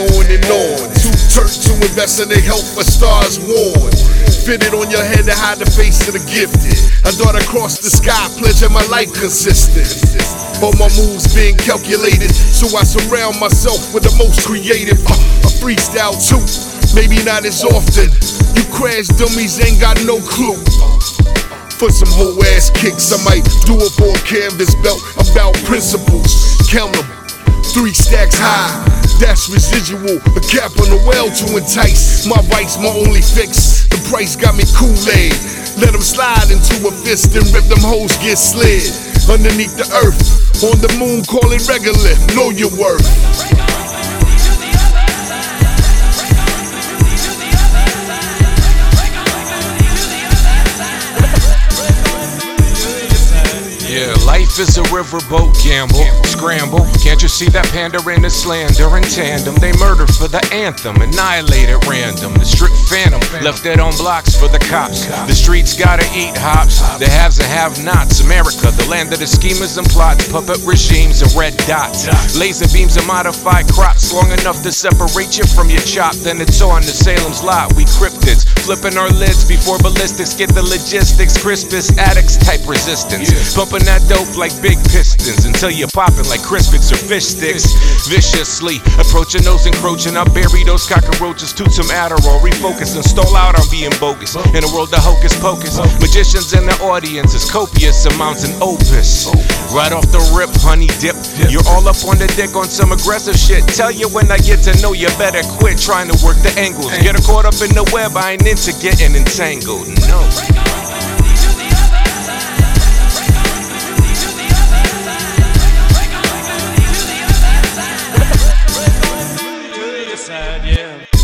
on and on. Two turn to invest in their health for stars worn. it on your head to hide the face of the gifted. I thought across the sky, pledging my life consistent. All my moves being calculated, so I surround myself with the most creative. Uh, a freestyle too, maybe not as often. You crash dummies ain't got no clue. For some whole ass kicks, I might do it for a canvas belt about principles. Count 'em, three stacks high. That's residual, a cap on the well to entice. My vice, my only fix. The price got me Kool-Aid. Let them slide into a fist and rip them hoes get slid. Underneath the earth, on the moon, call it regular. Know your worth. Yeah, life is a riverboat gamble. Scramble. Can't you see that pander and the slander in tandem? They murder for the anthem, annihilate at random. The strict phantom left dead on blocks for the cops. The streets gotta eat hops. The haves and have nots. America, the land of the schemers and plots, puppet regimes and red dots. Laser beams and modified crops long enough to separate you from your chop. Then it's on to Salem's lot. We cryptids, flipping our lids before ballistics get the logistics. Crispest addicts type resistance. Pumping that dope like big pistons until you're popping like Crispix or fish sticks. Viciously approaching those encroaching. I bury those cockroaches, toot some Adderall, refocus and stall out on being bogus. In a world of hocus pocus, magicians in the audience is copious amounts and opus. Right off the rip, honey dip. You're all up on the dick on some aggressive shit. Tell you when I get to know you better quit trying to work the angles. Get her caught up in the web, I ain't into getting entangled. No. Yeah.